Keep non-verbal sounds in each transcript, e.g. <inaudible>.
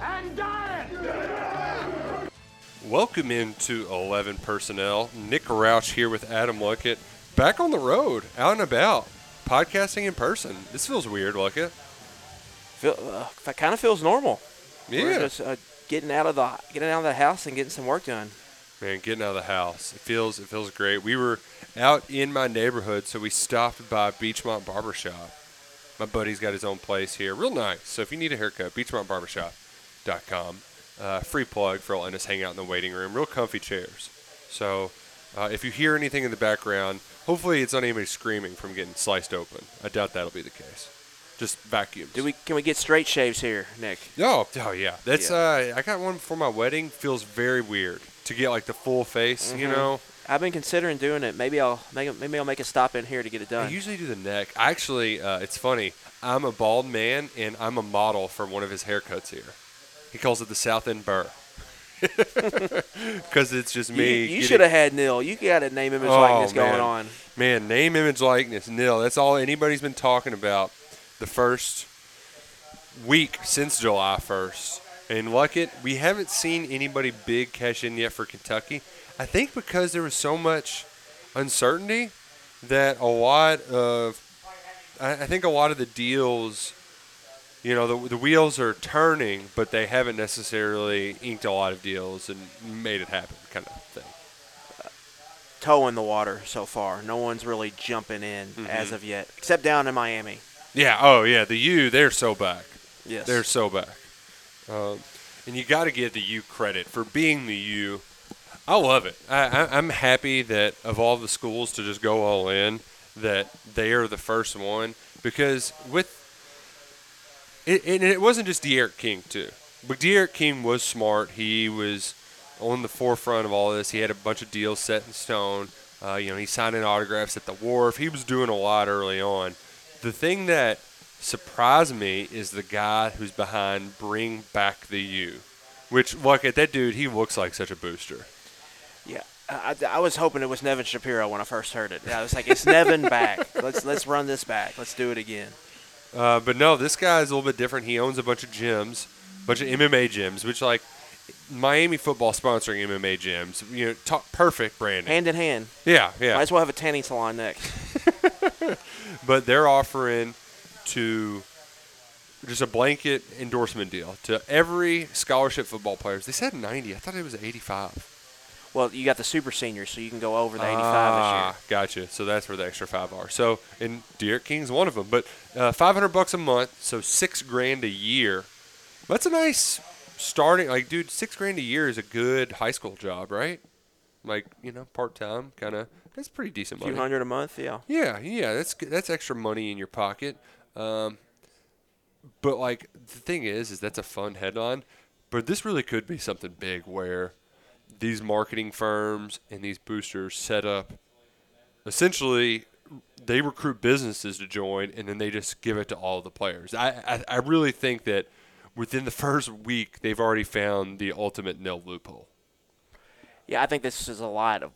And dying. Welcome into 11 Personnel. Nick Roush here with Adam Luckett. Back on the road, out and about, podcasting in person. This feels weird, Luckett. Feel, uh, kind of feels normal. We're Yeah. just uh, getting out of the getting out of the house and getting some work done. Man, getting out of the house. It feels it feels great. We were out in my neighborhood, so we stopped by Beachmont Barbershop. My buddy's got his own place here. Real nice. So if you need a haircut, beachmontbarbershop.com. Uh, free plug for letting us hang out in the waiting room. Real comfy chairs. So uh, if you hear anything in the background, hopefully it's not anybody screaming from getting sliced open. I doubt that'll be the case. Just vacuums. Do we can we get straight shaves here, Nick? Oh, oh yeah. That's uh I got one for my wedding. Feels very weird to get like the full face, you Mhm. know. I've been considering doing it. Maybe I'll make a, maybe I'll make a stop in here to get it done. I done. usually do the neck. Actually, uh, it's funny. I'm a bald man and I'm a model for one of his haircuts here. He calls it the South End Burr. <laughs> Because it's just me. you getting- should have had Neil. You got a name image Oh, likeness going on. Man, name, image, likeness, nil. That's all anybody's been talking about the first week since July 1st. And Luckett, we haven't seen anybody big cash in yet for Kentucky. I think because there was so much uncertainty that a lot of, I think a lot of the deals, you know, the, the wheels are turning, but they haven't necessarily inked a lot of deals and made it happen, kind of thing. Toe in the water so far. No one's really jumping in Mm-hmm. as of yet, except down in Miami. Yeah. Oh, yeah. The U, they're so back. Yes. They're so back. Um, and you got to give the U credit for being the U. I love it. I, I, I'm happy that of all the schools to just go all in, that they are the first one because with it, and it wasn't just D'Eriq King too, but D'Eriq King was smart. He was on the forefront of all this. He had a bunch of deals set in stone. Uh, you know, he signing autographs at the wharf. He was doing a lot early on. The thing that surprised me is the guy who's behind Bring Back the U, which look at that dude. He looks like such a booster. Yeah, I, I- I was hoping it was Nevin Shapiro when I first heard it. I was like, it's Nevin <laughs> back. Let's let's run this back. Let's do it again. Uh, but no, this guy is a little bit different. He owns a bunch of gyms, a bunch of MMA gyms, which like Miami football sponsoring MMA gyms. You know, top, perfect branding. Hand in hand. yeah, yeah. Might as well have a tanning salon next. <laughs> but they're offering to just a blanket endorsement deal to every scholarship football players. They said 90. I thought it was 85. Well, you got the super seniors, so you can go over the 85 Ah, gotcha. So that's where the extra five are. So, and D'Eriq King's one of them. But uh, 500 bucks a month, so six grand a year. That's a nice starting. Like, dude, six grand a year is a good high school job, right? Like, you know, part time, kind of. That's pretty decent this year. money. Few hundred a month, yeah. Yeah, yeah, that's that's extra money in your pocket. Um, but like the thing is, is that's a fun headline. But this really could be something big where these marketing firms and these boosters set up. Essentially, they recruit businesses to join, and then they just give it to all the players. I I, I really think that within the first week, they've already found the ultimate nil loophole. Yeah, I think this is a lot of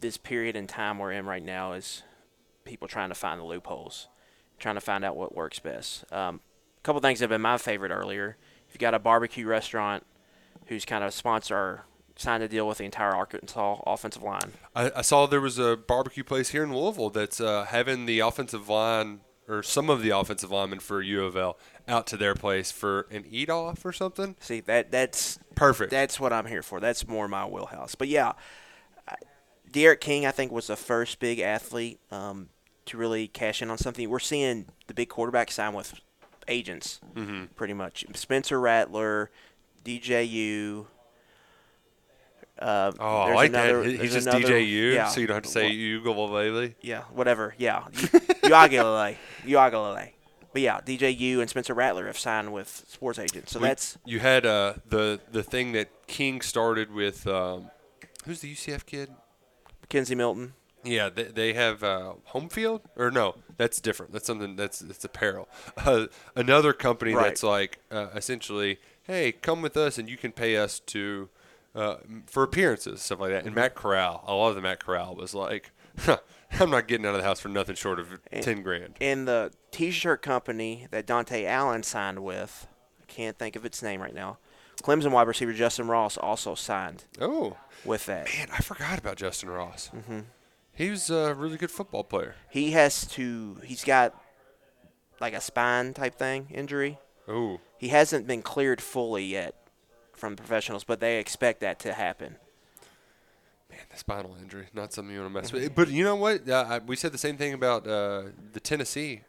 this period in time we're in right now is people trying to find the loopholes, trying to find out what works best. Um, a couple things that have been my favorite earlier. If you got a barbecue restaurant who's kind of a sponsor or signed a deal with the entire Arkansas offensive line. I, I saw there was a barbecue place here in Louisville that's uh, having the offensive line or some of the offensive linemen for U of L out to their place for an eat off or something. See that that's Perfect. That's what I'm here for. That's more my wheelhouse. But yeah, D'Eriq King I think was the first big athlete um, to really cash in on something. We're seeing the big quarterback sign with agents, Mm-hmm. pretty much. Spencer Rattler, DJU. Uh, Oh, I like another- that. He's just another- DJU, yeah. so you don't have to say Ugalele. Yeah, whatever. Yeah, <laughs> Uagalele, Uagalele. but yeah, DJU and Spencer Rattler have signed with sports agents. So We- that's you had uh, the the thing that King started with. Um, who's the UCF kid? McKenzie Milton. Yeah, they, they have uh, home field or no? That's different. That's something that's it's apparel. <laughs> Uh, another company Right. that's like uh, essentially, hey, come with us and you can pay us to uh, for appearances, stuff like that. And Matt Corral, I love the Matt Corral was like, <laughs> I'm not getting out of the house for nothing short of ten grand. And the T-shirt company that Dante Allen signed with, I can't think of its name right now. Clemson wide receiver Justin Ross also signed Oh with that. man, I forgot about Justin Ross. Mm-hmm. He was a really good football player. He has to. He's got like a spine type thing injury. Oh, He hasn't been cleared fully yet from professionals, but they expect that to happen. Man, the spinal injury, not something you want to mess with. But you know what? Uh, I, we said the same thing about uh, the Tennessee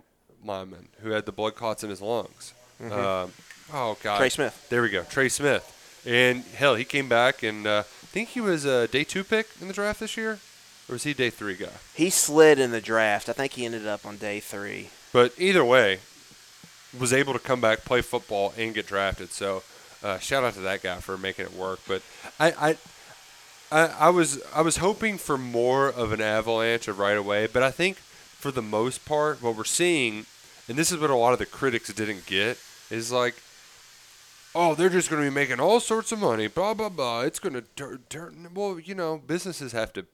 lineman who had the blood clots in his lungs. Um, oh, God. Trey Smith. There we go. Trey Smith. And, hell, he came back, and uh, I think he was a day two pick in the draft this year. Or was he day three guy? He slid in the draft. I think he ended up on day three. But either way, was able to come back, play football, and get drafted. So uh, shout out to that guy for making it work. But I, I, I, I was I was hoping for more of an avalanche of right away. But I think for the most part, what we're seeing, and this is what a lot of the critics didn't get, is like. Oh, they're just going to be making all sorts of money. Blah blah blah. It's going to turn. turn well, you know, businesses have to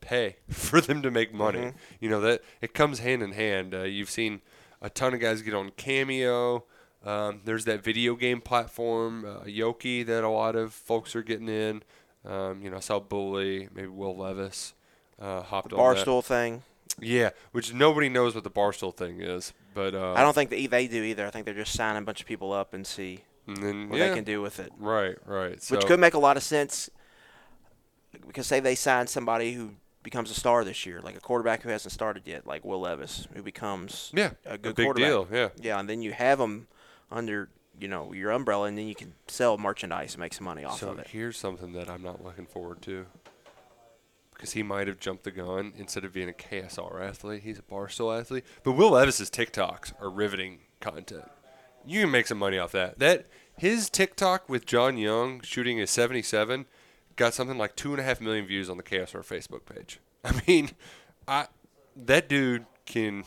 pay <laughs> for them to make money. You know that it comes hand in hand. Uh, you've seen a ton of guys get on Cameo. Um, there's that video game platform, uh, Yoki, that a lot of folks are getting in. Um, you know, I saw Bully, maybe Will Levis uh, hopped on that. Barstool thing. Yeah, which nobody knows what the Barstool thing is, but uh, I don't think that they do either. I think they're just signing a bunch of people up and see and then, what yeah, they can do with it. Right, right. So, Which could make a lot of sense because say they sign somebody who becomes a star this year, like a quarterback who hasn't started yet, like Will Levis, who becomes yeah, a good big quarterback. deal. Yeah, Yeah, and then you have them under you know your umbrella, and then you can sell merchandise and make some money off so of it. here's something that I'm not looking forward to. Because he might have jumped the gun instead of being a KSR athlete, he's a Barstool athlete. But Will Levis's TikToks are riveting content. You can make some money off that. That his TikTok with John Young shooting a 77 got something like two and a half million views on the KSR Facebook page. <laughs> I mean, I that dude can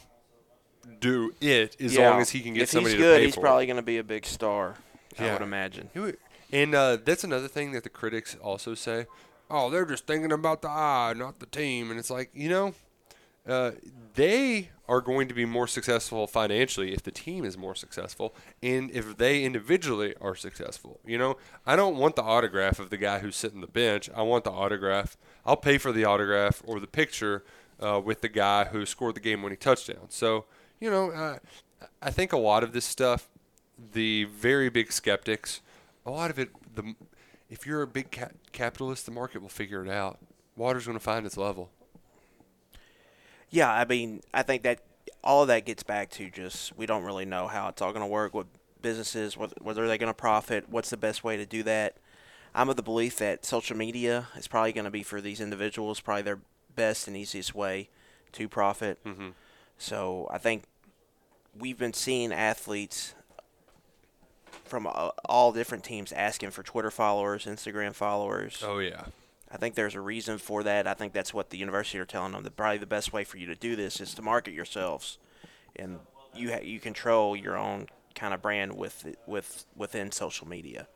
do it as Yeah, long as he can get if somebody he's to good, pay he's for probably going to be a big star. I would imagine. And uh, that's another thing that the critics also say. Oh, they're just thinking about the eye, not the team. And it's like, you know, uh, they are going to be more successful financially if the team is more successful and if they individually are successful. You know, I don't want the autograph of the guy who's sitting the bench. I want the autograph. I'll pay for the autograph or the picture uh, with the guy who scored the game winning touchdown. So, you know, uh, I think a lot of this stuff, the very big skeptics, a lot of it, the if you're a big ca- capitalist, the market will figure it out. Water's going to find its level. Yeah, I mean, I think that all of that gets back to just we don't really know how it's all going to work. What businesses, whether, whether they're going to profit, what's the best way to do that. I'm of the belief that social media is probably going to be for these individuals probably their best and easiest way to profit. Mm-hmm. So I think we've been seeing athletes from uh, all different teams asking for Twitter followers, Instagram followers. Oh yeah. I think there's a reason for that. I think that's what the university are telling them. That probably the best way for you to do this is to market yourselves, and you ha- you control your own kind of brand with with within social media.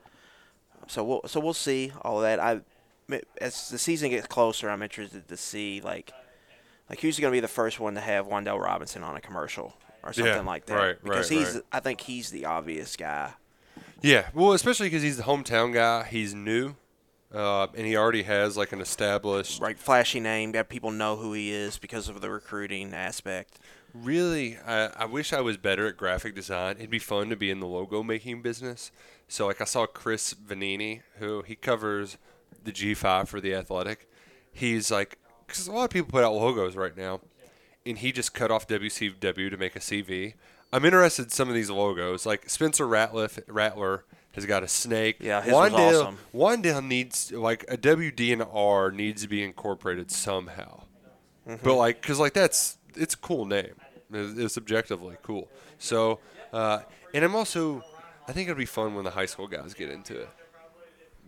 So we'll so we'll see all of that. I as the season gets closer, I'm interested to see like like who's going to be the first one to have Wan'Dale Robinson on a commercial or something Yeah, like that. right, because right, he's right. I think he's the obvious guy. Yeah. Well, especially because he's the hometown guy. He's new, uh, and he already has like an established. Right, flashy name. That people know who he is because of the recruiting aspect. Really, I, I wish I was better at graphic design. It'd be fun to be in the logo making business. So, like, I saw Chris Vannini, who he covers the G5 for the Athletic. He's like, because a lot of people put out logos right now, and he just cut off WCW to make a CV. I'm interested in some of these logos. Like Spencer Ratliff, Rattler has got a snake. Yeah, his was awesome. Wan'Dale needs like a WD and R needs to be incorporated somehow. Mm-hmm. But like, cause like that's it's a cool name. It's, it's objectively cool. So, uh, and I'm also, I think it'll be fun when the high school guys get into it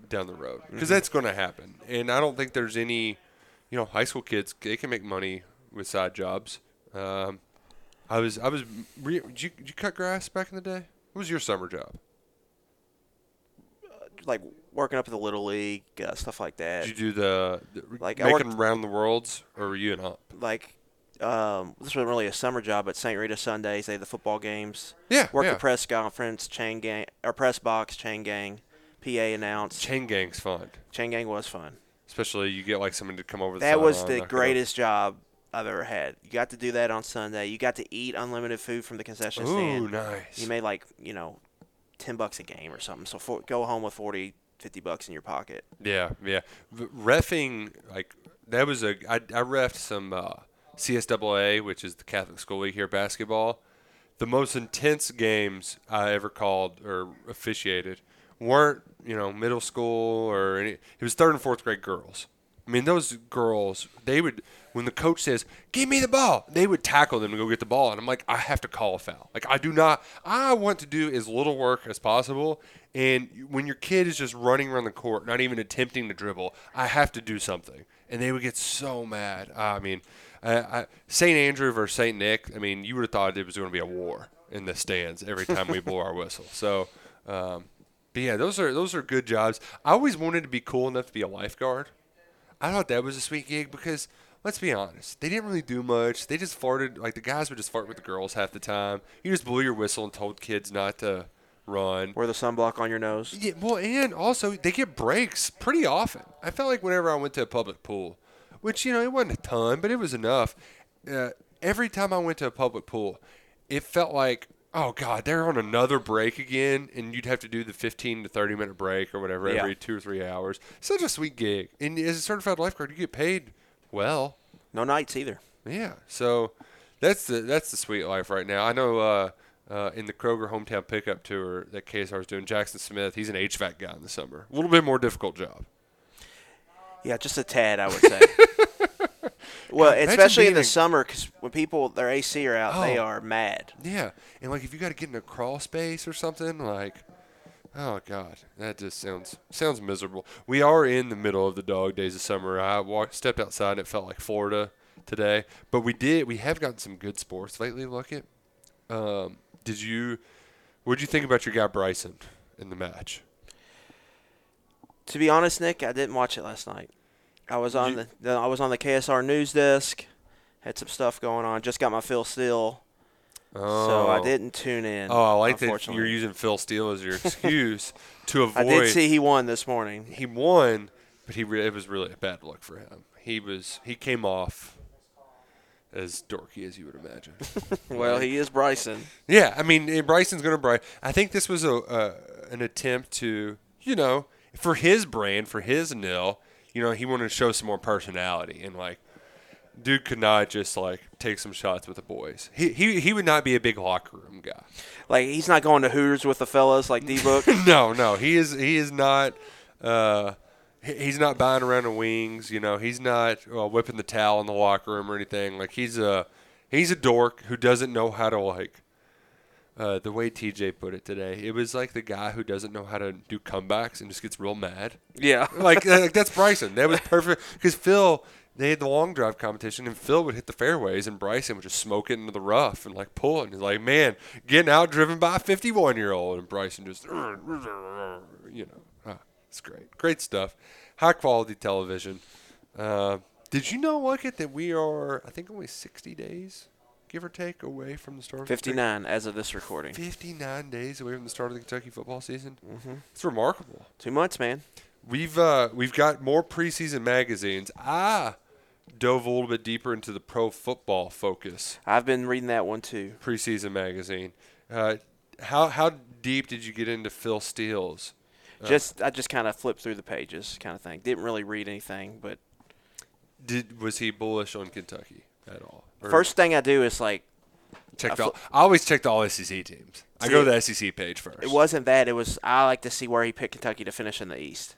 down the road because that's going to happen. And I don't think there's any, you know, high school kids they can make money with side jobs. Um, I was I was re- did you, did you cut grass back in the day? What was your summer job? Like working up at the little league, uh, stuff like that. Did you do the, the Like, I making worked- round the worlds or were you an up? like um, this wasn't really a summer job, but St. Rita Sundays they had the football games. Yeah, Work yeah. the press conference, chain gang or press box, chain gang, PA announced. Chain gang's fun, chain gang was fun. Especially you get like someone to come over. The That was the greatest job I've ever had. You got to do that on Sunday. You got to eat unlimited food from the concession Ooh, stand. nice. You made like you know, ten bucks a game or something. So for, go home with 40, 50 bucks in your pocket. Yeah, yeah. V- refing like that was a I I refed some uh, CSAA, which is the Catholic School League here basketball. The most intense games I ever called or officiated weren't you know middle school or any. It was third and fourth grade girls. I mean, those girls, they would, when the coach says, give me the ball, they would tackle them to go get the ball. And I'm like, I have to call a foul. Like, I do not, I want to do as little work as possible. And when your kid is just running around the court, not even attempting to dribble, I have to do something. And they would get so mad. I mean, I, I, St. Andrew versus St. Nick, I mean, you would have thought it was going to be a war in the stands every time we <laughs> blow our whistle. So, um, but yeah, those are those are good jobs. I always wanted to be cool enough to be a lifeguard. I thought that was a sweet gig because let's be honest, they didn't really do much. They just farted like the guys would just fart with the girls half the time. You just blew your whistle and told kids not to run. Wear the sunblock on your nose. Yeah, well, and also they get breaks pretty often. I felt like whenever I went to a public pool, which you know it wasn't a ton, but it was enough. Uh, every time I went to a public pool, it felt like, oh god, they're on another break again, and you'd have to do the 15 to 30 minute break or whatever Yeah. every two or three hours. Such a sweet gig, and as a certified lifeguard, you get paid well. No nights either. Yeah, so that's the that's the sweet life right now. I know uh, uh, in the Kroger hometown pickup tour that KSR is doing, Jackson Smith, he's an HVAC guy in the summer. A little bit more difficult job. Yeah, just a tad, I would say. <laughs> well, imagine especially in the summer, because when people their AC are out, they Oh. are mad. Yeah, and like if you got to get in a crawl space or something, like, oh god, that just sounds sounds miserable. We are in the middle of the dog days of summer. I walked, stepped outside, and it felt like Florida today. But we did, we have gotten some good sports lately. Look at, um, did you, what did you think about your guy Bryson in the match? To be honest, Nick, I didn't watch it last night. I was on You- the, I was on the KSR news desk, had some stuff going on. Just got my Phil Steele, so I Oh. didn't tune in. Oh, I like that you're using Phil Steele as your <laughs> excuse to avoid. I did see he won this morning. he won, but he re- it was really a bad look for him. He was he came off as dorky as you would imagine. <laughs> Well, he is Bryson. yeah, I mean eh, Bryson's gonna Bry. I think this was a uh, an attempt to you know for his brand for his nil. You know he wanted to show some more personality and like. Dude could not just like take some shots with the boys. He he he would not be a big locker room guy. Like he's not going to Hooters with the fellas like D Book. <laughs> no, no, he is he is not. Uh, he's not buying around the wings. You know, he's not uh, whipping the towel in the locker room or anything. Like he's a he's a dork who doesn't know how to like. Uh, the way TJ put it today, it was like the guy who doesn't know how to do comebacks and just gets real mad. yeah. <laughs> Like, uh, like that's Bryson. That was <laughs> perfect because Phil. They had the long drive competition, and Phil would hit the fairways, and Bryson would just smoke it into the rough and like pull it. And he's like, "Man, getting out driven by a 51 year old," and Bryson just, you know, ah, it's great, great stuff, high quality television. Uh, did you know, look at that we are, I think, only 60 days, give or take, away from the start. of the 59 as of this recording. 59 days away from the start of the Kentucky football season. Mm-hmm. It's remarkable. Two months, man. We've uh, we've got more preseason magazines. I dove a little bit deeper into the pro football focus I've been reading that one too. preseason magazine. Uh, how how deep did you get into Phil Steele's? Just I just kind of flipped through the pages, kind of thing. Didn't really read anything, but Did was he bullish on Kentucky at all? Or first thing I do is like check I the, fl- I always check the all SEC teams. I See, go to the SEC page first. it wasn't that. It was I like to see where he picked Kentucky to finish in the East.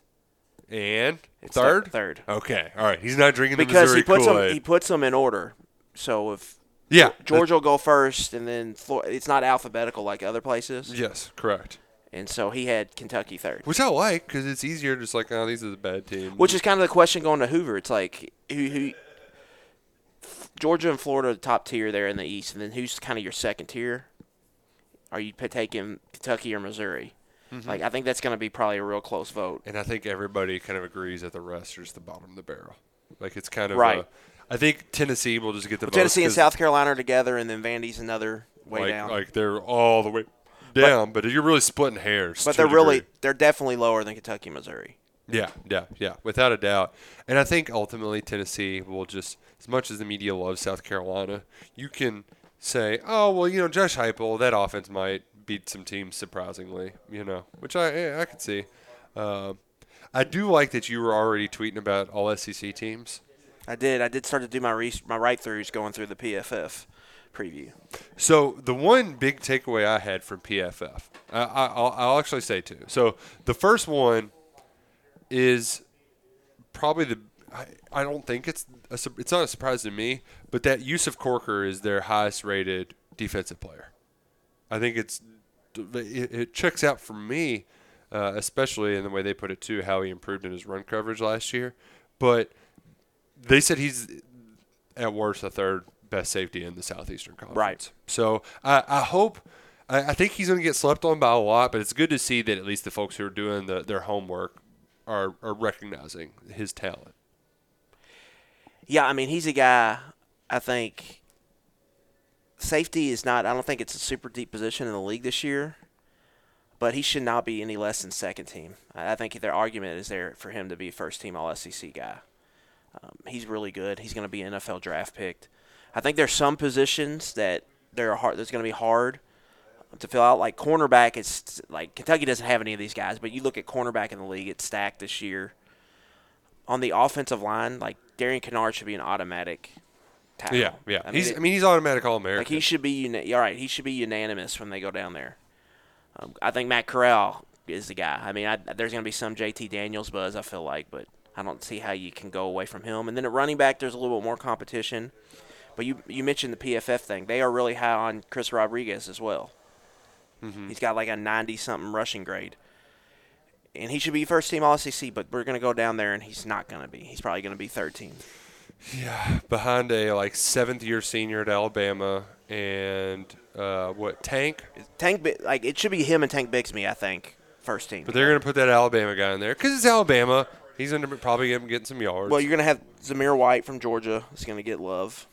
and It's third. third. Okay, all right. He's not drinking the because Missouri he puts them Kool-Aid. he puts them in order. So if Yeah, Georgia will go first, and then Flor- it's not alphabetical like other places. yes, correct. And so he had Kentucky third. Which I like because it's easier. Just like, oh, these are the bad teams. Which is kind of the question going to Hoover. It's like who, who Georgia and Florida are the top tier there in the East, and then who's kind of your second tier? Are you taking Kentucky or Missouri? Mm-hmm. Like I think that's going to be probably a real close vote. and I think everybody kind of agrees that the rest are just the bottom of the barrel. Like it's kind of Right. uh, I think Tennessee will just get the Well, Tennessee and South Carolina are together, and then Vandy's another way like, down. Like they're all the way down, but, you're really splitting hairs. but they're really they're definitely lower than Kentucky, Missouri. Yeah, yeah, yeah, without a doubt. And I think ultimately Tennessee will just, as much as the media loves South Carolina, you can say, oh well, you know, Josh Heupel, that offense might beat some teams surprisingly, you know, which I yeah, I could see. Um I do like that you were already tweeting about all SEC teams. I did. I did start to do my re- my right throughs going through the PFF preview. So the one big takeaway I had from PFF, I, I, I'll, I'll actually say two. So the first one is probably the. I, I don't think it's a, it's not a surprise to me, but that Yusuf Corker is their highest rated defensive player. I think it's it, it checks out for me, uh, especially in the way they put it too, how he improved in his run coverage last year. But they said he's at worst the third best safety in the Southeastern Conference. Right. So I, I hope. I, I think he's going to get slept on by a lot, but it's good to see that at least the folks who are doing the, their homework are, are recognizing his talent. Yeah, I mean, he's a guy. I think safety is not. I don't think it's a super deep position in the league this year, but he should not be any less than second team. I think their argument is there for him to be first team All SEC guy. Um, he's really good. He's going to be NFL draft picked. I think there's some positions that they're hard. That's going to be hard to fill out. Like cornerback, it's like Kentucky doesn't have any of these guys, but you look at cornerback in the league, it's stacked this year. On the offensive line, like Darian Kinnard should be an automatic tackle. Yeah, yeah. I mean, he's. it- I mean, he's automatic All American. like he should be. Uni- all right, he should be unanimous when they go down there. Um, I think Matt Corral is the guy. I mean, I, there's going to be some JT Daniels buzz. I feel like, but I don't see how you can go away from him. And then at running back, there's a little bit more competition. But you you mentioned the PFF thing. They are really high on Chris Rodriguez as well. Mm-hmm. He's got like a 90 something rushing grade. And he should be first team All SEC, but we're going to go down there and he's not going to be. He's probably going to be third team. Yeah, behind a like seventh year senior at Alabama and uh, what Tank, Tank, like it should be him and Tank Bixby, I think, first team. but they're gonna put that Alabama guy in there because it's Alabama. He's be- probably getting some yards. Well, you're going to have Zamir White from Georgia. is going to get love.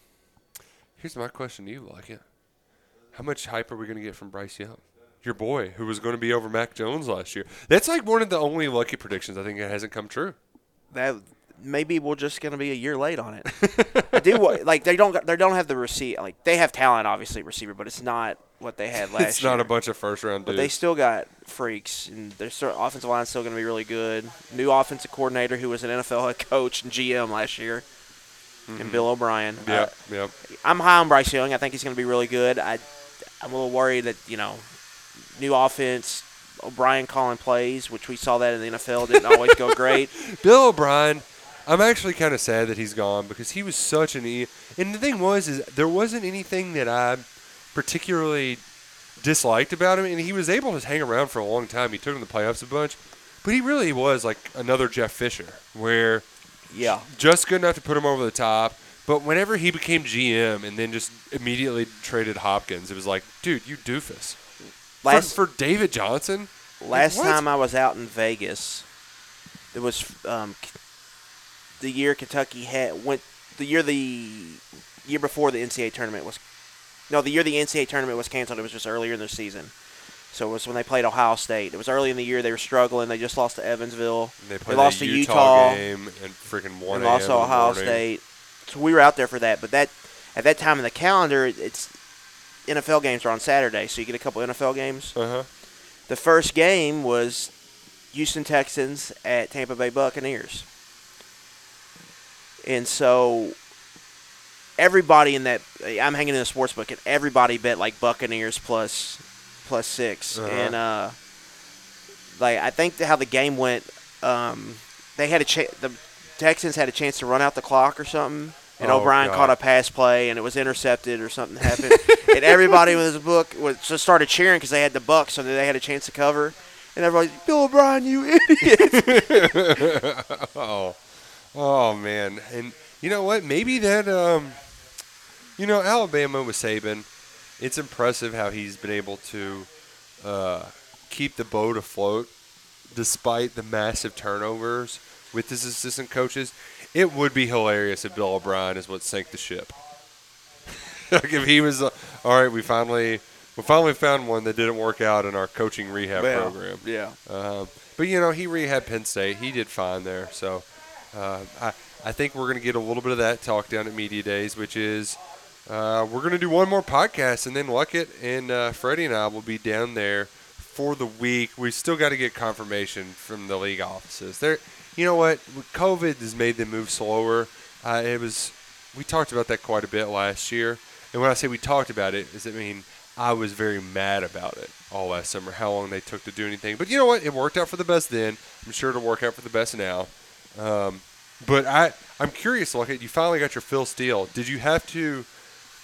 Here's my question to you, like it. How much hype are we gonna get from Bryce Young? Your boy, who was going to be over Mac Jones last year. That's like one of the only lucky predictions I think that hasn't come true. That maybe we're just going to be a year late on it. I do like they don't they don't have the receipt like they have talent obviously receiver, but it's not what they had <laughs> last year. it's year. not a bunch of first round But dudes. they still got freaks, and their offensive line's still going to be really good. New offensive coordinator who was an NFL head coach and GM last year, and Bill O'Brien. Mm-hmm. Uh, yep. I'm high on Bryce Young. I think he's going to be really good. I, I'm a little worried that you know, new offense, O'Brien calling plays, which we saw that in the NFL didn't always go <laughs> great. Bill O'Brien, I'm actually kind of sad that he's gone because he was such an e. And the thing was, is there wasn't anything that I particularly disliked about him, and he was able to hang around for a long time. He took him to the playoffs a bunch, but he really was like another Jeff Fisher, where Yeah. just good enough to put him over the top. But whenever he became GM and then just immediately traded Hopkins, it was like, dude, you doofus. Last for, for David Johnson, last what? time I was out in Vegas, it was um, the year Kentucky had went the year the year before the NCAA tournament was no the year the NCAA tournament was canceled. It was just earlier in the season. So it was when they played Ohio State. It was early in the year. They were struggling. They just lost to Evansville. they played lost to Utah, Utah. game and freaking one and lost to Ohio State. So we were out there for that. But that at that time in the calendar, it's NFL games are on Saturday, so you get a couple NFL games. Uh huh. The first game was Houston Texans at Tampa Bay Buccaneers. And so everybody in that I'm hanging in the sports book and everybody bet like Buccaneers plus plus 6 Uh-huh. and uh like I think how the game went um they had a cha- the Texans had a chance to run out the clock or something and Oh, O'Brien God. caught a pass play and it was intercepted or something <laughs> happened, and everybody with his book was just started cheering because they had the Bucks, so they had a chance to cover. And everybody's Bill O'Brien, you <laughs> idiot! <laughs> oh, oh man, and you know what? Maybe that um, you know, Alabama with Saban, it's impressive how he's been able to uh, keep the boat afloat despite the massive turnovers with his assistant coaches. It would be hilarious if Bill O'Brien is what sank the ship. <laughs> like if he was, uh, all right, we finally. We finally found one that didn't work out in our coaching rehab Well, program. Yeah. Um, but you know, he rehabbed Penn State. He did fine there. So uh, I I think we're going to get a little bit of that talk down at media days, which is uh, we're going to do one more podcast, and then Luckett and uh, Freddie and I will be down there for the week. We still got to get confirmation from the league offices. There, you know what? COVID has made them move slower. Uh, it was we talked about that quite a bit last year, and when I say we talked about it, does it mean I was very mad about it all last summer, how long they took to do anything. But you know what? It worked out for the best then. I'm sure it'll work out for the best now. Um, but I, I'm curious. Look, you finally got your Phil Steele. Did you have to?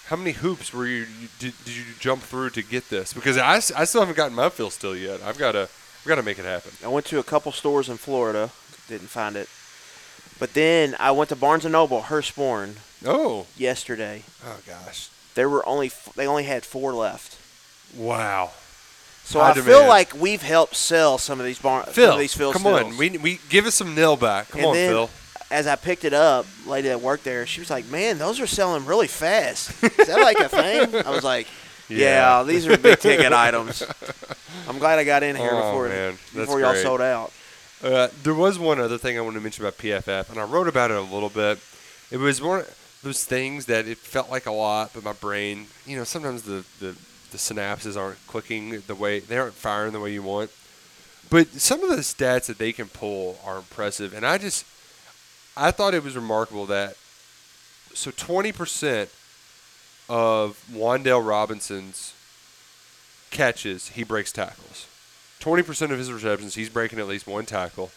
How many hoops were you, you did, did you jump through to get this? Because I, I still haven't gotten my Phil Steele yet. I've got to I've got to make it happen. I went to a couple stores in Florida, didn't find it. But then I went to Barnes and Noble, Hurstbourne, Oh, yesterday. oh gosh, There were only f- they only had four left. wow. So High I feel like we've helped sell some of these bar- some Phil, of these Phil come Steels. on, we, we give us some nil back. Come And on, then- Phil. as I picked it up, lady that worked there, she was like, "Man, those are selling really fast. Is that like a thing?" <laughs> I was like, "Yeah, Yeah. these are big ticket <laughs> items." I'm glad I got in here Oh, before man, that's before y'all great. sold out. Uh, there was one other thing I wanted to mention about PFF, and I wrote about it a little bit. It was one of those things that it felt like a lot, but my brain, you know, sometimes the, the, the synapses aren't clicking the way, they aren't firing the way you want. But some of the stats that they can pull are impressive, and I just, I thought it was remarkable that, so 20% of Wan'Dale Robinson's catches, he breaks tackles. 20% of his receptions, he's breaking at least one tackle.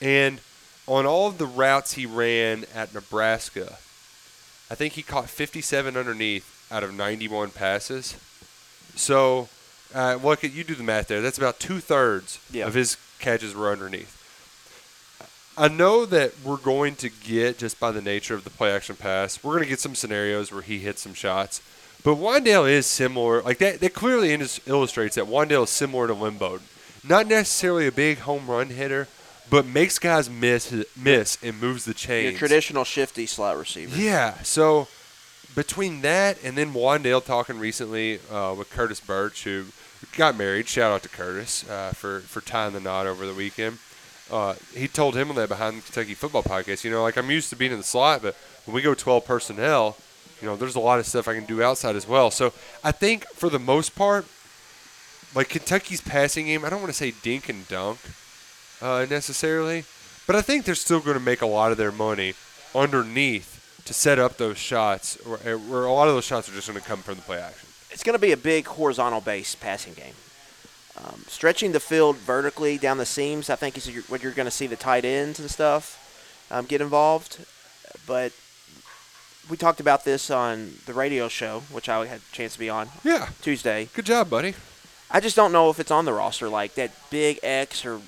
And on all of the routes he ran at Nebraska, I think he caught 57 underneath out of 91 passes. So, uh, look at you do the math there. That's about two thirds Yeah. of his catches were underneath. I know that we're going to get just by the nature of the play action pass, we're going to get some scenarios where he hits some shots. But Wan'Dale is similar. Like that, that clearly illustrates that Wan'Dale is similar to Limbo. Not necessarily a big home run hitter, but makes guys miss miss and moves the chains. Your traditional shifty slot receiver. Yeah. So between that and then Wan'Dale talking recently uh, with Curtis Burch, who got married. Shout out to Curtis uh, for for tying the knot over the weekend. Uh, he told him on that behind the Kentucky football podcast. You know, like I'm used to being in the slot, but when we go 12 personnel, you know, there's a lot of stuff I can do outside as well. So I think for the most part, like Kentucky's passing game, I don't want to say dink and dunk uh, necessarily, but I think they're still going to make a lot of their money underneath to set up those shots, where, where a lot of those shots are just going to come from the play action. It's going to be a big horizontal based passing game. Um, stretching the field vertically down the seams, I think, is what you're going to see the tight ends and stuff um, get involved. But we talked about this on the radio show, which I had a chance to be on Yeah, Tuesday. good job, buddy. I just don't know if it's on the roster like that big X or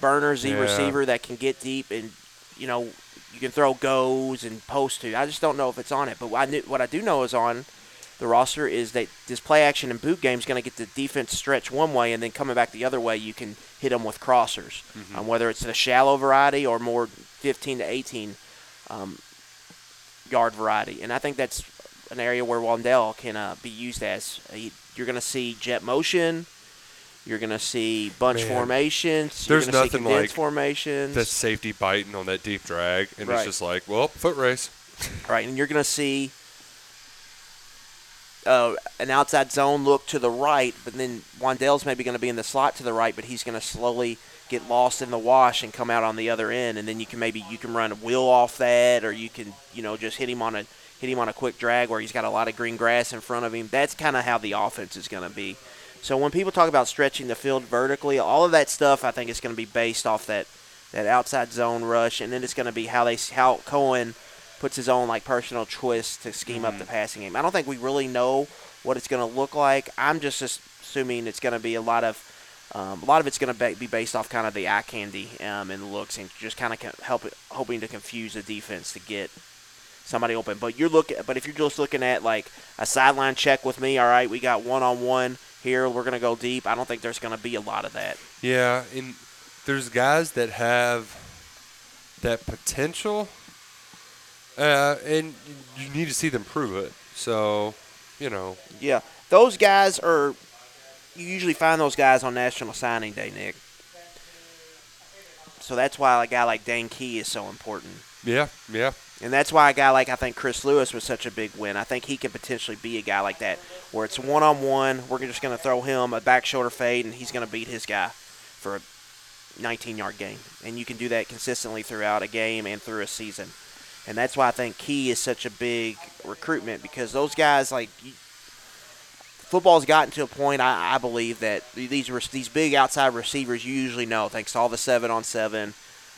burner Z Yeah. receiver that can get deep and you know you can throw goes and post to. I just don't know if it's on it. But what I, knew, what I do know is on the roster is that this play action and boot game is going to get the defense stretch one way and then coming back the other way you can hit them with crossers, um, whether it's the shallow variety or more 15 to 18 um, yard variety. And I think that's an area where Wan'Dale can uh, be used as. He, you're going to see jet motion. You're going to see bunch Man, formations. there's you're going see nothing like formations. That safety biting on that deep drag, and Right. it's just like, well, foot race. Right, and you're going to see uh, an outside zone look to the right, but then Wan'Dale's maybe going to be in the slot to the right, but he's going to slowly get lost in the wash and come out on the other end, and then you can maybe you can run a wheel off that, or you can you know just hit him on a hit him on a quick drag where he's got a lot of green grass in front of him. That's kind of how the offense is going to be. So when people talk about stretching the field vertically, all of that stuff I think is going to be based off that that outside zone rush, and then it's going to be how they how Coen puts his own like personal twist to scheme up the passing game. I don't think we really know what it's going to look like. I'm just assuming it's going to be a lot of um, a lot of it's going to be based off kind of the eye candy um, and looks, and just kind of help it, hoping to confuse the defense to get somebody open. But you're looking, but if you're just looking at like a sideline check with me, all right, we got one on one here. We're gonna go deep. I don't think there's gonna be a lot of that. Yeah, and there's guys that have that potential, uh, and you need to see them prove it. So, you know. Yeah, those guys are. You usually find those guys on National Signing Day, Nick. So that's why a guy like Dane Key is so important. Yeah, yeah. And that's why a guy like I think Chris Lewis was such a big win. I think he could potentially be a guy like that, where it's one on one. We're just going to throw him a back shoulder fade, and he's going to beat his guy for a 19 yard game. And you can do that consistently throughout a game and through a season. And that's why I think Key is such a big recruitment because those guys, like, football's gotten to a point, I, I believe, that these, these big outside receivers you usually know, thanks to all the seven on seven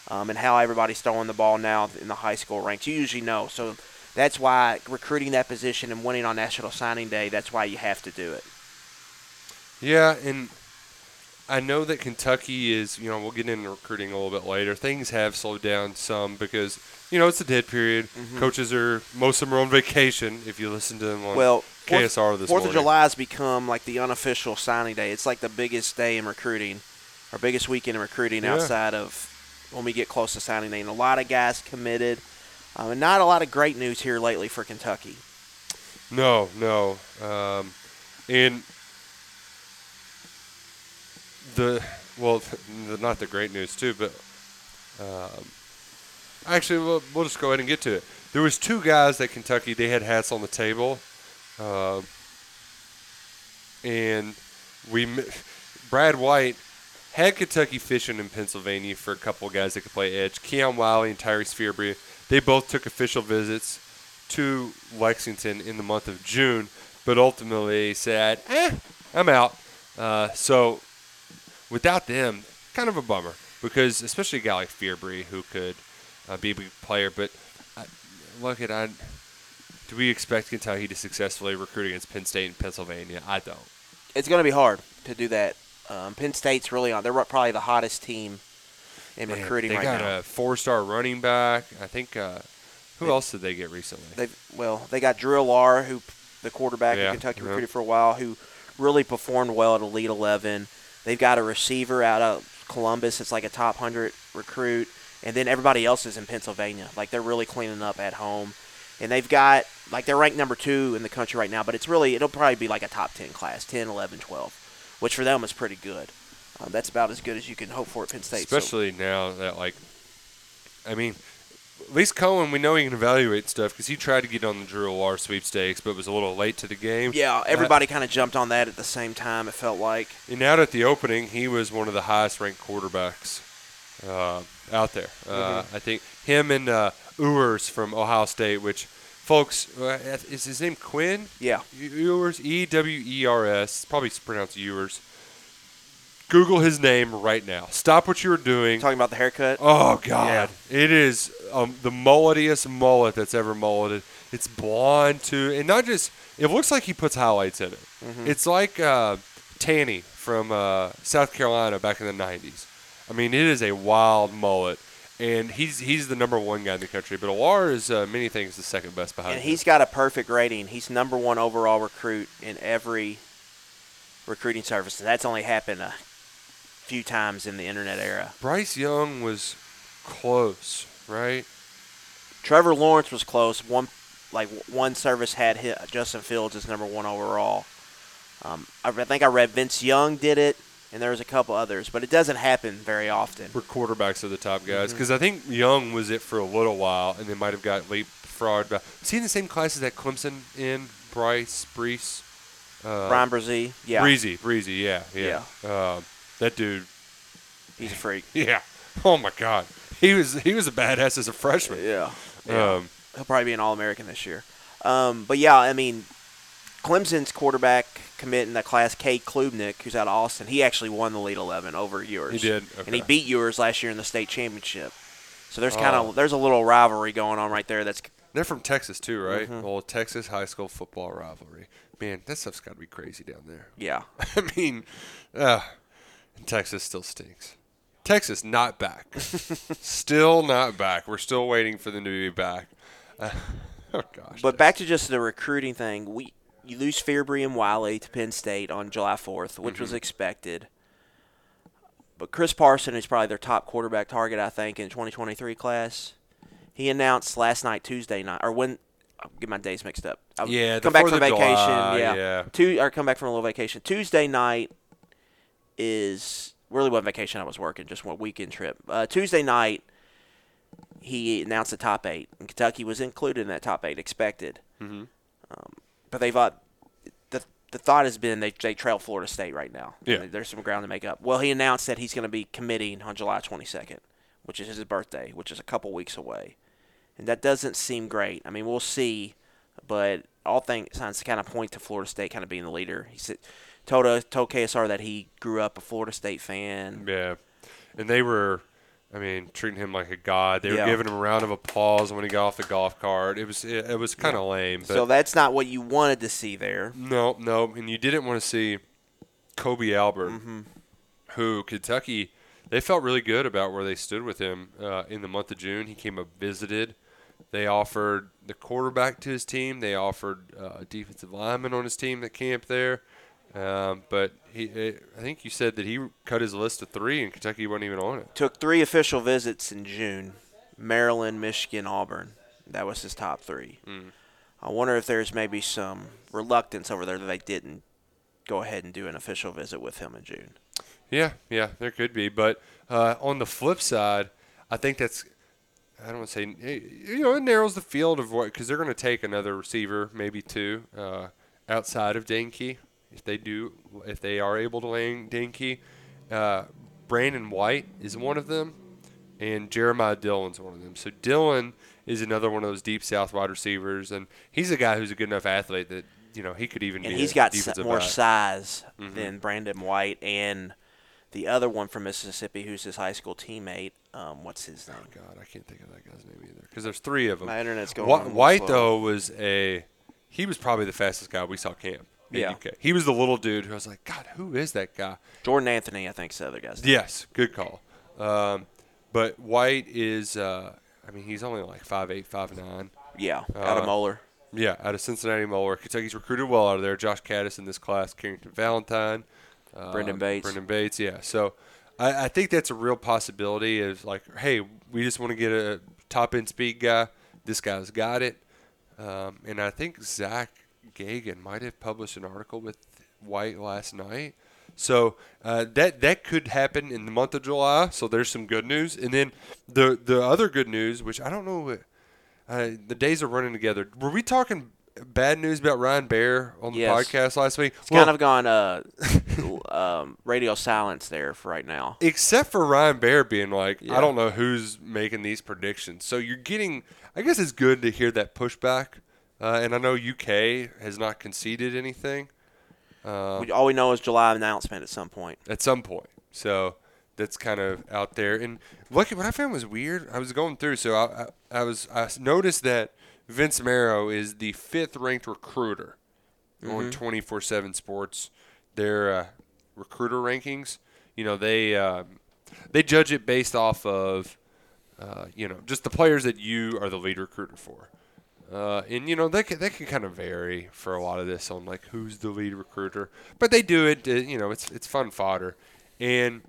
um, and how everybody's throwing the ball now in the high school ranks. You usually know. So that's why recruiting that position and winning on National Signing Day, that's why you have to do it. Yeah, and I know that Kentucky is, you know, we'll get into recruiting a little bit later. Things have slowed down some because, you know, it's a dead period. Mm-hmm. Coaches are, most of them are on vacation if you listen to them on well, KSR this Fourth morning. of July has become like the unofficial signing day. It's like the biggest day in recruiting, our biggest weekend in recruiting yeah. outside of when we get close to signing day. And a lot of guys committed, um, and not a lot of great news here lately for Kentucky. No, no, um, and the well, <laughs> the, not the great news too, but um, actually, we'll, we'll just go ahead and get to it. There was two guys that Kentucky they had hats on the table, uh, and we <laughs> Brad White had Kentucky fishing in Pennsylvania for a couple of guys that could play edge. Keon Wiley and Tyrese Fearbry. They both took official visits to Lexington in the month of June, but ultimately said, "Eh, I'm out." Uh, so without them, kind of a bummer because especially a guy like Fearbry who could uh, be a big player. But uh, look at I. Do we expect Kentucky to successfully recruit against Penn State and Pennsylvania? I don't. It's going to be hard to do that um, Penn State's really on. They're probably the hottest team in Man, recruiting right now. They got a four-star running back. I think. Uh, who they, else did they get recently? They well, they got Drew Allar, who the quarterback yeah, in Kentucky yeah. recruited for a while, who really performed well at Elite Eleven. They've got a receiver out of Columbus. It's like a top hundred recruit, and then everybody else is in Pennsylvania. Like they're really cleaning up at home, and they've got like they're ranked number two in the country right now. But it's really it'll probably be like a top ten class, 10, 11, 12 which for them is pretty good. Um, that's about as good as you can hope for at Penn State. Especially so. now that, like, I mean, at least Coen, we know he can evaluate stuff because he tried to get on the Drew Allar sweepstakes, but was a little late to the game. Yeah, everybody kind of jumped on that at the same time. It felt like. And out at the opening, he was one of the highest ranked quarterbacks uh, out there. Uh, mm-hmm. I think him and uh, Ewers from Ohio State, which folks, uh, is his name Quinn? Yeah. Ewers, E W E R S. Probably pronounced Ewers. Google his name right now. Stop what you were doing. Talking about the haircut. Oh God, yeah. it is um, the mulletiest mullet that's ever mulleted. It's blonde too, and not just. It looks like he puts highlights in it. Mm-hmm. It's like uh, Tanny from uh, South Carolina back in the '90s. I mean, it is a wild mullet and he's he's the number one guy in the country. But Allar is uh, many things the second best behind. And him. he's got a perfect rating. He's number one overall recruit in every recruiting service. And that's only happened a few times in the internet era. Bryce Young was close, right? Trevor Lawrence was close. One like one service had hit Justin Fields as number one overall. Um, I think I read Vince Young did it and there was a couple others, but it doesn't happen very often. Where quarterbacks are the top guys, because mm-hmm. I think Young was it for a little while, and they might have got leapfrogged. Was he in the same classes that Clemson in Bryce Brees? Uh, Bresee, yeah. Breezy, Breezy, yeah, yeah. yeah. Uh, that dude, he's a freak. <laughs> Yeah. Oh my God, he was he was a badass as a freshman. Yeah. yeah. Um, He'll probably be an All American this year. Um, but yeah, I mean, Clemson's quarterback commit in that class, Cade Klubnik, who's out of Austin, he actually won the Elite 11 over Ewers. He did, okay. and he beat Ewers last year in the state championship. So there's kind of oh. there's a little rivalry going on right there. That's They're from Texas too, right? Well, Texas high school football rivalry. Man, that stuff's got to be crazy down there. <laughs> Yeah. I mean, uh, Texas still stinks. Texas not back. <laughs> still not back. We're still waiting for them to be back. Uh, <laughs> oh gosh. But back to just the recruiting thing, we you lose Fearbury and Wiley to Penn State on July 4th, which was expected. But Chris Parson is probably their top quarterback target, I think, in 2023 class. He announced last night, Tuesday night, or when. I'll get my days mixed up. I've Yeah, come back 4th from vacation. July, yeah, yeah. Two or come back from a little vacation. Tuesday night is really wasn't vacation. I was working, just one weekend trip. Uh, Tuesday night, he announced the top eight, and Kentucky was included in that top eight, expected. Mm-hmm. Um, but they've uh, the the thought has been they they trail Florida State right now. Yeah. there's some ground to make up. Well, he announced that he's going to be committing on July 22nd, which is his birthday, which is a couple weeks away, and that doesn't seem great. I mean, we'll see, but all things signs kind of point to Florida State kind of being the leader. He said. Told, us, told KSR that he grew up a Florida State fan. yeah, and they were, I mean, treating him like a god. They were Yeah. giving him a round of applause when he got off the golf cart. It was it, it was kind of lame. But So that's not what you wanted to see there. No, no, and you didn't want to see Kobe Albert, Mm-hmm. who Kentucky. They felt really good about where they stood with him uh, in the month of June. He came up visited. They offered the quarterback to his team. They offered uh, a defensive lineman on his team that camped there. Um, but he, I think you said that he cut his list to three, and Kentucky wasn't even on it. Took three official visits in June Maryland, Michigan, Auburn. That was his top three. I wonder if there's maybe some reluctance over there that they didn't go ahead and do an official visit with him in June. Yeah, yeah, there could be. But uh, on the flip side, I think that's I don't want to say you know it narrows the field of what because they're going to take another receiver, maybe two, uh, outside of Dane Key if they do if they are able to land Dane Key. Uh, Brandon White is one of them, and Jeremiah Dillon's one of them. So Dillon is another one of those deep south wide receivers, and he's a guy who's a good enough athlete that you know he could even And be he's got more back. size than Brandon White and the other one from Mississippi who's his high school teammate. Um, what's his name? Oh God, I can't think of that guy's name either. Because there's three of them. My internet's going little White though was a, he was probably the fastest guy we saw camp. Yeah. UK. He was the little dude who I was like, God, who is that guy? Jordan Anthony, I think, is the other guy's name. Yes, good call. Um, but White is, uh, I mean, he's only like five eight, five nine. Yeah, out of Uh, Moeller. Yeah, out of Cincinnati Moeller. Kentucky's recruited well out of there. Josh Kattus in this class, Carrington Valentine, uh, Brendan Bates. Brendan Bates, yeah. So I, I think that's a real possibility. Is like, hey, we just want to get a top end speed guy. This guy's got it. Um, and I think Zach Geoghegan might have published an article with White last night. So uh, that that could happen in the month of July. So there's some good news. And then the the other good news, which I don't know uh, the days are running together. Were we talking bad news about Ryan Baer on the Yes. podcast last week? It's kind of gone uh, <laughs> um, radio silence there for right now. except for Ryan Baer being like, Yeah. I don't know who's making these predictions. So you're getting, I guess it's good to hear that pushback. Uh, and I know UK has not conceded anything We, all we know is July announcement at some point. at some point. So that's kind of out there. And look, what I found was weird. I was going through, so I, I, I was I noticed that Vince Marrow is the fifth ranked recruiter on twenty four seven Sports. Their uh, recruiter rankings, you know, they um, they judge it based off of uh, you know just the players that you are the lead recruiter for. Uh, and you know that can, that can kind of vary for a lot of this on like who's the lead recruiter, but they do it. Uh, you know, it's it's fun fodder, and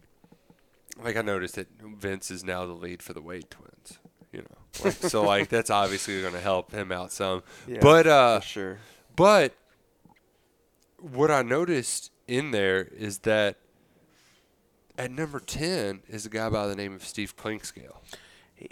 like I noticed that Vince is now the lead for the Wade twins. You know, <laughs> like, so like that's obviously going to help him out some. Yeah, but uh, sure. but what I noticed in there is that at number ten is a guy by the name of Steve Clinkscale.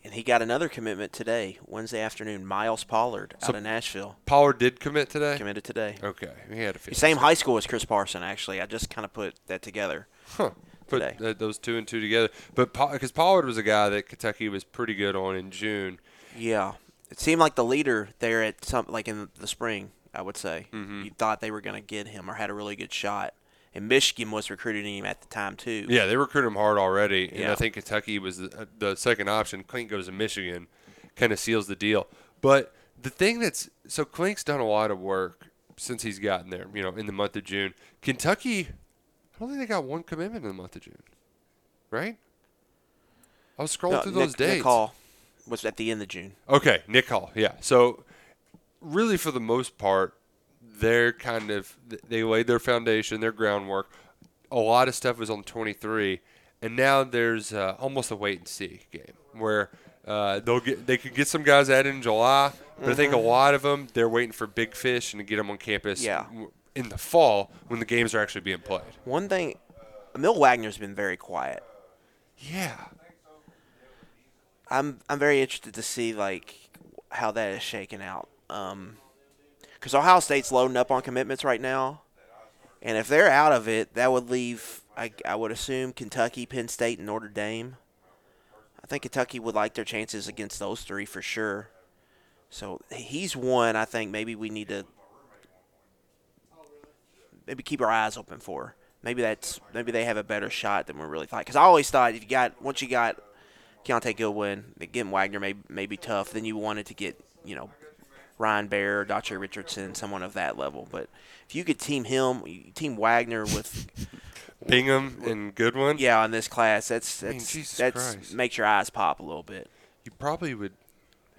And he got another commitment today, Wednesday afternoon. Miles Pollard out of Nashville Pollard did commit today. committed today. Okay, he had a few. Same high school as Chris Parson, actually. I just kind of put that together. Huh. Put th- those two and two together. But because Pollard was a guy that Kentucky was pretty good on in June. Yeah, it seemed like the leader there at some like in the spring. I would say Mm-hmm. you thought they were going to get him or had a really good shot. And Michigan was recruiting him at the time too. Yeah, they recruited him hard already, and I think Kentucky was the, the second option. Clink goes to Michigan, kind of seals the deal. But the thing that's so Klink's done a lot of work since he's gotten there. You know, in the month of June, Kentucky. I don't think they got one commitment in the month of June, right? I was scrolling No, through Nick, those dates. Nick Hall was at the end of June. Okay, Nick Hall. Yeah. So, really, for the most part, they're kind of they laid their foundation, their groundwork. A lot of stuff was on 23, and now there's uh, almost a wait and see game where uh, they'll get they could get some guys added in July, but I think a lot of them they're waiting for big fish and to get them on campus. Yeah. In the fall, when the games are actually being played. One thing, Emil Wagner's been very quiet. Yeah. I'm I'm very interested to see like how that is shaken out. Um because Ohio State's loading up on commitments right now, and if they're out of it, that would leave I, I would assume Kentucky, Penn State, and Notre Dame. I think Kentucky would like their chances against those three for sure. So he's one. I think maybe we need to maybe keep our eyes open for. Maybe that's maybe they have a better shot than we really thought. Because I always thought if you got once you got Kiyaunta Goodwin, getting Wagner may may be tough. Then you wanted to get you know Ryan Baer, Dache Richardson, someone of that level. But if you could team him, team Wagner with <laughs> Bingham and Goodwin. yeah in this class, that's mean, that's Jesus that's Christ. makes your eyes pop a little bit. You probably would.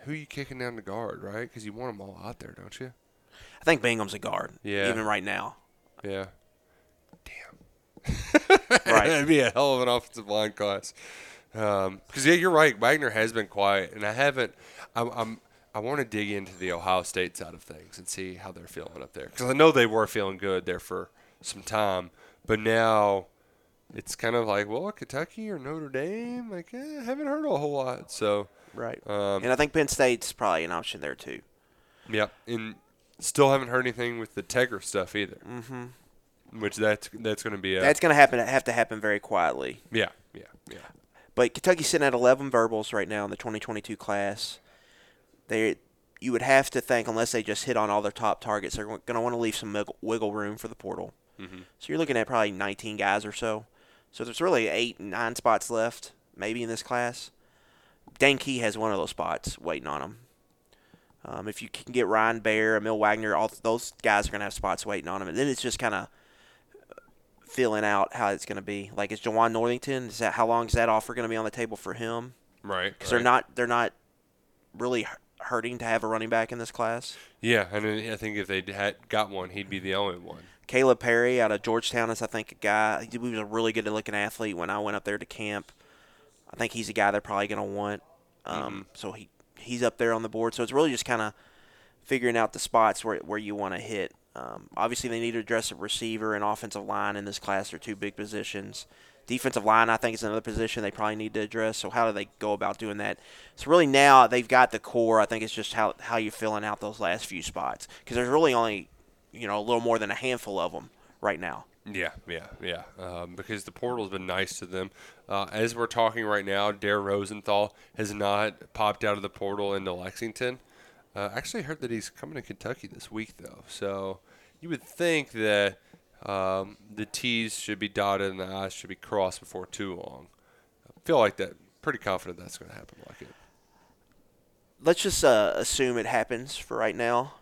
Who are you kicking down the guard, right? Because you want them all out there, don't you? I think Bingham's a guard, Yeah. even right now. Yeah. Damn. <laughs> Right. That'd be a hell of an offensive line class. Um, because yeah, you're right. Wagner has been quiet, and I haven't. I'm. I'm I want to dig into the Ohio State side of things and see how they're feeling up there. Because I know they were feeling good there for some time, but now it's kind of like, well, Kentucky or Notre Dame. Like, eh, I haven't heard a whole lot. So, Right. um, and I think Penn State's probably an option there too. yeah, and still haven't heard anything with the Tegra stuff either. Mm-hmm. Which that's that's going to be a That's going to happen. Have to happen very quietly. yeah yeah yeah. But Kentucky's sitting at 11 verbals right now in the 2022 class. They, you would have to think, unless they just hit on all their top targets, they're going to want to leave some wiggle, room for the portal. Mm-hmm. So you're looking at probably 19 guys or so. So there's really eight, nine spots left, maybe in this class. Dane Key has one of those spots waiting on him. Um, if you can get Ryan Baer, Emil Wagner, all those guys are going to have spots waiting on him. And then it's just kind of filling out how it's going to be. Like, is Jawan Northington? Is that how long is that offer going to be on the table for him? Right. Because they're not they're not really hurting to have a running back in this class. Yeah, and then I think if they had got one, he'd be the only one. Caleb Perry out of Georgetown is, I think, a guy. He was a really good looking athlete when I went up there to camp. I think he's a guy they're probably going to want. Um, So he he's up there on the board. So it's really just kind of figuring out the spots where where you want to hit. Um, obviously, they need to address a receiver and offensive line in this class. They're two big positions. Defensive line, I think, is another position they probably need to address. So how do they go about doing that? So really now they've got the core. I think it's just how how you're filling out those last few spots because there's really only you know a little more than a handful of them right now. Yeah, yeah, yeah. Um, because the portal's been nice to them. Uh, as we're talking right now, Dare Rosenthal has not popped out of the portal into Lexington. Uh, actually, heard that he's coming to Kentucky this week, though. So you would think that um, the T's should be dotted and the I's should be crossed before too long. I feel like that. Pretty confident that's going to happen. Like it. Let's just uh, assume it happens for right now.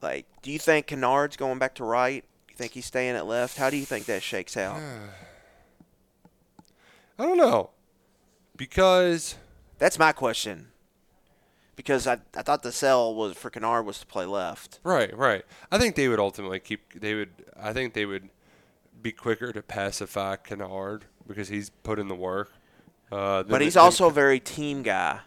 Like, do you think Kinnard's going back to right? Do you think he's staying at left? How do you think that shakes out? <sighs> I don't know because That's my question. Because I, I thought the sell was for Kinnard was to play left. Right, right. I think they would ultimately keep. They would. I think they would be quicker to pacify Kinnard because he's put in the work. Uh, But he's also a very team guy.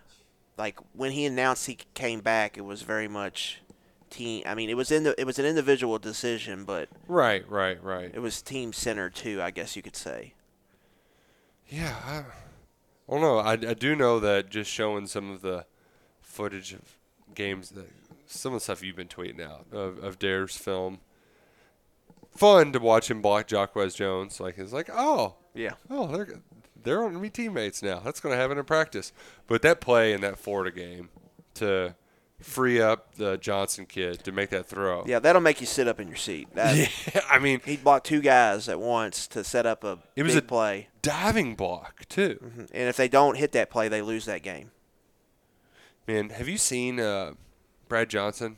Like when he announced he came back, it was very much team. I mean, it was in the, it was an individual decision, but right, right, right. it was team center too. I guess you could say. Yeah, I, I don't know. I, I do know that just showing some of the footage of games that some of the stuff you've been tweeting out of, of Dare's film. Fun to watch him block Jacquez Jones. Like it's like, oh, Yeah. oh, they're they're on me teammates now. That's going to happen in practice. But that play in that Florida game to free up the Johnson kid to make that throw. Yeah, that'll make you sit up in your seat. That, <laughs> Yeah, I mean, He blocked two guys at once to set up a It was big a- play. diving block too. Mm-hmm. And if they don't hit that play, they lose that game. Man, have you seen uh, Brad Johnson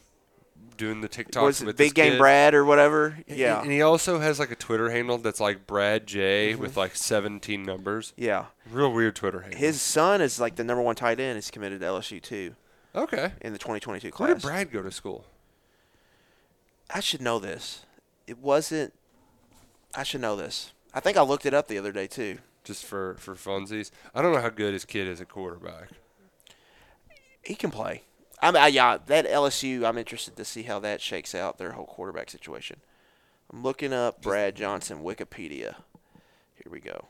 doing the TikToks Was with it Big Game kid? Brad or whatever? Yeah. And he also has like a Twitter handle that's like Brad J Mm-hmm. with like 17 numbers. Yeah. Real weird Twitter handle. His son is like the number one tight end. Is committed to LSU too okay. in the 2022 class. Where did. Brad go to school? I should know this. It wasn't. I should know this. I think I looked it up the other day too. Just for for funsies. I don't know how good his kid is at quarterback. He can play. I'm I, yeah. That LSU. I'm interested to see how that shakes out their whole quarterback situation. I'm looking up Brad Johnson Wikipedia. Here we go.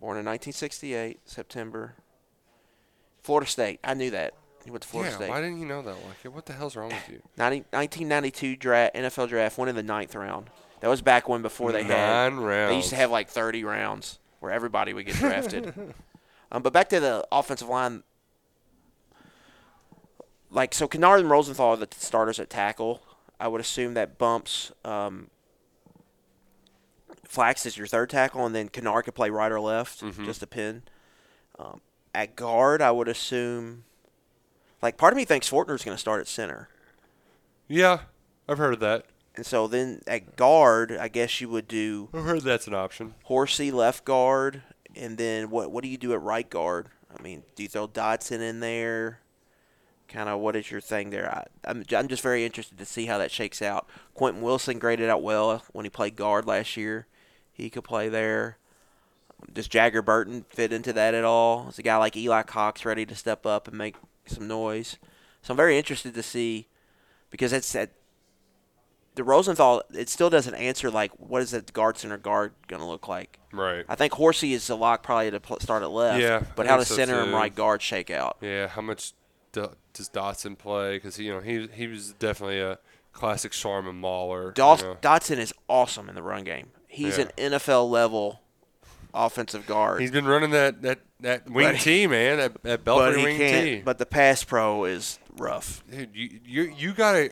Born in 1968, September. Florida State. I knew that. He went to Florida yeah, State. why didn't you know that, Lucky? What the hell's wrong with you? 90, 1992 draft, NFL draft, went in the ninth round. That was back when before they had Nine They used to have like 30 rounds where everybody would get <laughs> drafted. um, but back to the offensive line. Like so, Kinnard and Rosenthal are the starters at tackle. I would assume that bumps um, Flax is your third tackle, and then Kinnard could play right or left, Mm-hmm. just a pin. Um, at guard, I would assume. Like part of me thinks Fortner's going to start at center. Yeah, I've heard of that. And so then at guard, I guess you would do I've heard that's an option. Horsey left guard, and then what? What do you do at right guard? I mean, do you throw Dotson in there? Kind of what is your thing there? I, I'm I'm just very interested to see how that shakes out. Quentin Wilson graded out well when he played guard last year. He could play there. Does Jager Burton fit into that at all? Is a guy like Eli Cox ready to step up and make some noise? So I'm very interested to see because it's at the Rosenthal. It still doesn't answer like what is that guard center guard going to look like. Right. I think Horsey is the lock probably to start at left. Yeah, but how does so center and right guard shake out? Yeah, how much do, does Dotson play? Because you know he he was definitely a classic Schlarman Mauler. Daws- you know. Dotson is awesome in the run game. He's Yeah. an NFL level offensive guard. He's been running that that that wing But T man, that, that but Belfry he wing can't. T. But the pass pro is rough. Dude, you you you gotta.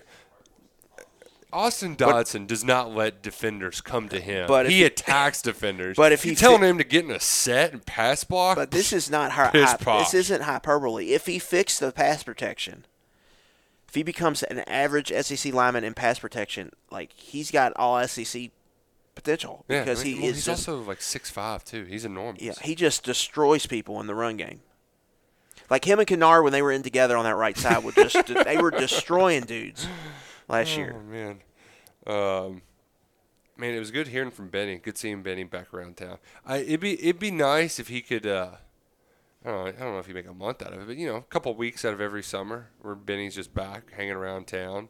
Austin Dotson does not let defenders come to him. But he he- attacks defenders. <laughs> but if you he telling fi- him to get in a set and pass block, But this is not Piss this isn't hyperbole. If he fixed the pass protection, if he becomes an average SEC lineman in pass protection, like he's got all SEC potential yeah, because I mean, he well, is he's just also like six five too. He's enormous. yeah he just destroys people in the run game. Like him and Kinnard when they were in together on that right side would just <laughs> they were destroying dudes last year. Oh man, um, man, it was good hearing from Benny. Good seeing Benny back around town. I it'd be it'd be nice if he could. Uh, I don't know. I don't know if he make a month out of it, but you know, a couple weeks out of every summer where Benny's just back hanging around town,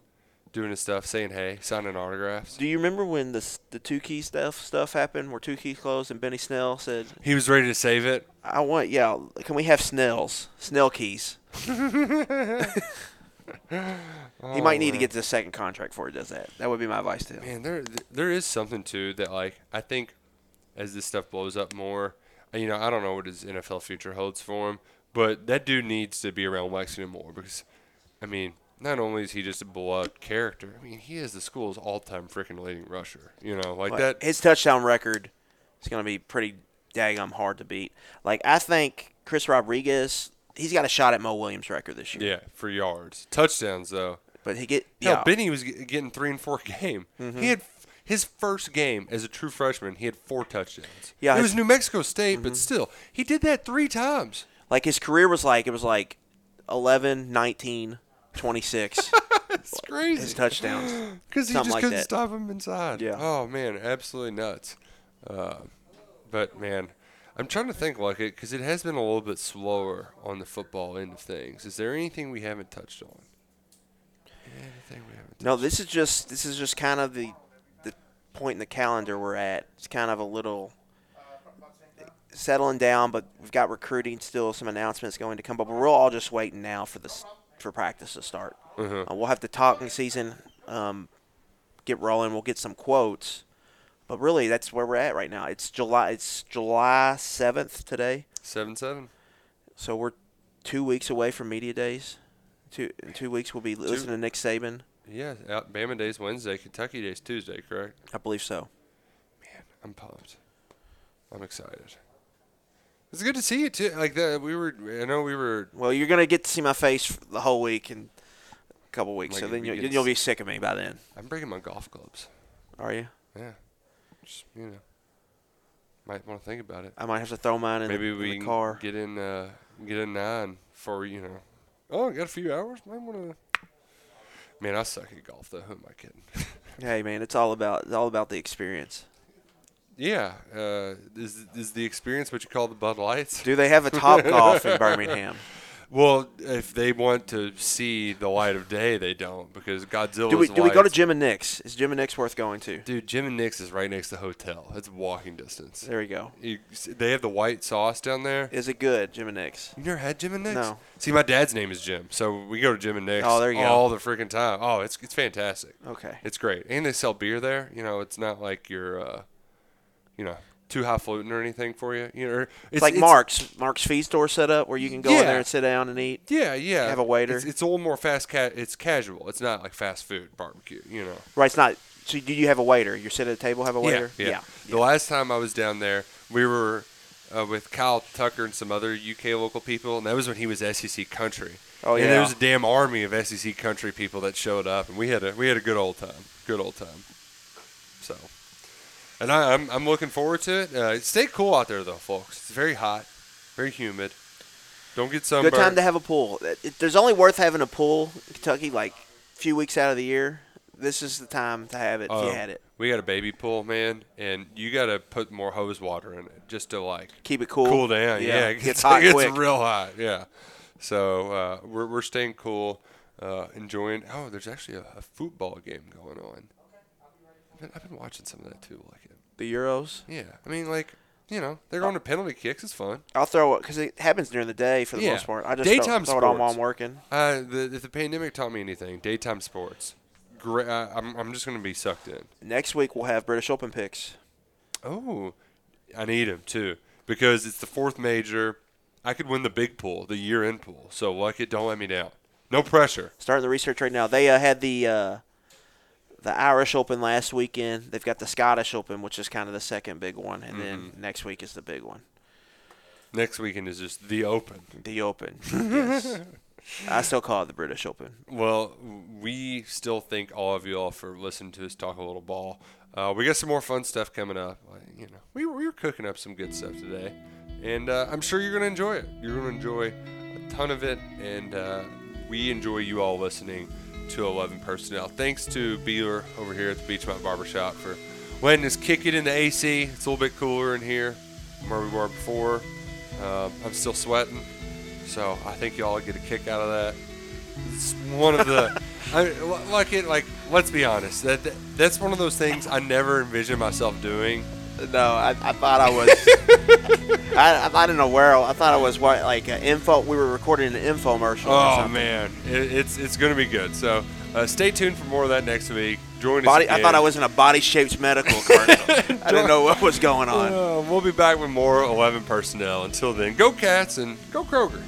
doing his stuff, saying hey, signing autographs. Do you remember when the the two key stuff stuff happened where two keys closed and Benny Snell said, He was ready to save it. "I want yeah, can we have Snells Snell keys?" <laughs> He might need to get to the second contract before he does that. That would be my advice to him. Man, there there is something too that like I think as this stuff blows up more, you know, I don't know what his NFL future holds for him, but that dude needs to be around Lexington more because, I mean, not only is he just a beloved character, I mean, he is the school's all-time freaking leading rusher. You know, like Like, that. his touchdown record is going to be pretty daggum hard to beat. Like I think Chris Rodriguez, he's got a shot at Mo Williams' record this year. Yeah, for yards, touchdowns though. But he get Hell, yeah. Benny was getting three and four a <laughs> game. Mm-hmm. He had his first game as a true freshman. He had four touchdowns. Yeah, it was New Mexico State, Mm-hmm. but still, he did that three times. like his career was like it was like 11, 19, 26 <laughs> It's crazy. his touchdowns. Because he just like couldn't that. stop him inside. Yeah. Oh man, absolutely nuts. Uh, but man, I'm trying to think like it because it has been a little bit slower on the football end of things. Is there anything we haven't touched on? Anything we haven't? No, this is just this is just kind of the the point in the calendar we're at. It's kind of a little settling down, but we've got recruiting still, some announcements going to come. But we're all just waiting now for this for practice to start. Uh, we'll have the talking season um, get rolling. We'll get some quotes, but really that's where we're at right now. It's July. It's July seventh today, Seven seven. so we're two weeks away from media days. Two in two weeks we'll be listening to Nick Saban. Yeah, Bama Day's Wednesday, Kentucky Day's Tuesday, correct? I believe so. Man, I'm pumped. I'm excited. It's good to see you too. Like that, we were. I know we were. Well, you're gonna get to see my face the whole week and a couple weeks, Like, so then you'll, you'll be sick of me by then. I'm bringing my golf clubs. Are you? Yeah. Just you know. Might want to think about it. I might have to throw mine in, Maybe the, we in the car. get in. Uh, get in nine for you know. Oh, got a few hours. Might want to. Man, I suck at golf though. Who am I kidding? <laughs> Hey man, it's all about it's all about the experience. yeah. Uh, is is the experience what you call the Bud Lights? Do they have a Top <laughs> Golf in Birmingham? Well, if they want to see the light of day, they don't because Godzilla's Do we do we go to Jim and Nick's? Is Jim and Nick's worth going to? Dude, Jim and Nick's is right next to the hotel. It's walking distance. There we go. You, they have the white sauce down there. Is it good, Jim and Nick's? You never had Jim and Nick's? No. See, my dad's name is Jim, so we go to Jim and Nick's Oh, there you go. all the freaking time. Oh, it's it's fantastic. Okay. It's great, and they sell beer there. You know, it's not like you're, uh, you know, too highfalutin or anything for you. You know, or- It's like Mark's Mark's feed store set up where you can go in there and sit down and eat. Yeah, yeah. Have a waiter. It's, it's a little more fast. Ca- it's casual. It's not like fast food barbecue. You know. Right, it's not. So do you have a waiter? You sit at a table, have a waiter. Yeah, yeah. The last time I was down there, we were uh, with Kyle Tucker and some other UK local people, and that was when he was SEC country. Oh, And yeah. there was a damn army of SEC country people that showed up, and we had a we had a good old time. Good old time. So, and I, I'm I'm looking forward to it. Uh, stay cool out there though, folks. It's very hot, very humid. Don't get sunburned. Good time to have a pool. It, there's only worth having a pool in Kentucky like a few weeks out of the year. This is the time to have it if Oh, you had it. We got a baby pool, man, and you got to put more hose water in it just to like Keep it cool. cool down. Yeah, Yeah, it <laughs> gets gets, hot it gets quick. real hot. Yeah. So uh, we're we're staying cool, uh, enjoying. Oh, there's actually a, a football game going on. I've been, I've been watching some of that too. Like it. The Euros. Yeah. I mean, like you know, they're going to penalty kicks. It's fun. I'll throw it because it happens during the day for the Yeah. most part. I just Daytime throw, throw it on while sports. I'm working. Uh, the, if the pandemic taught me anything, daytime sports. Great. Uh, I'm I'm just gonna be sucked in. Next week we'll have British Open picks. Oh, I need him too because it's the fourth major. I could win the big pool, the year-end pool. So like it, don't let me down. No pressure. Starting the research right now. They uh, had the uh, the Irish Open last weekend. They've got the Scottish Open, which is kind of the second big one, and then Mm-hmm. next week is the big one, Next weekend is just the Open. the Open. yes. <laughs> I still call it the British Open. Well, we still thank all of y'all for listening to us talk a little ball. Uh, we got some more fun stuff coming up. You know, we we were cooking up some good stuff today, and uh, I'm sure you're gonna enjoy it. You're gonna enjoy a ton of it, and uh, we enjoy you all listening to 11 personnel. Thanks to Beeler over here at the Beach Mountain Barbershop for letting us kick it in the AC. It's a little bit cooler in here than where we were before. Uh, I'm still sweating, so I think y'all get a kick out of that. It's one of the, <laughs> I like it. Like, let's be honest. That, that that's one of those things I never envisioned myself doing. No, I, I thought I was. <laughs> I, I didn't know where. I thought I was what like an info. We were recording an infomercial. or Oh man, it, it's it's gonna be good. So uh, stay tuned for more of that next week. Join Body. us. I thought I was in a body shaped medical <laughs> commercial. I didn't know what was going on. Uh, we'll be back with more 11 personnel. Until then, go Cats and go Kroger.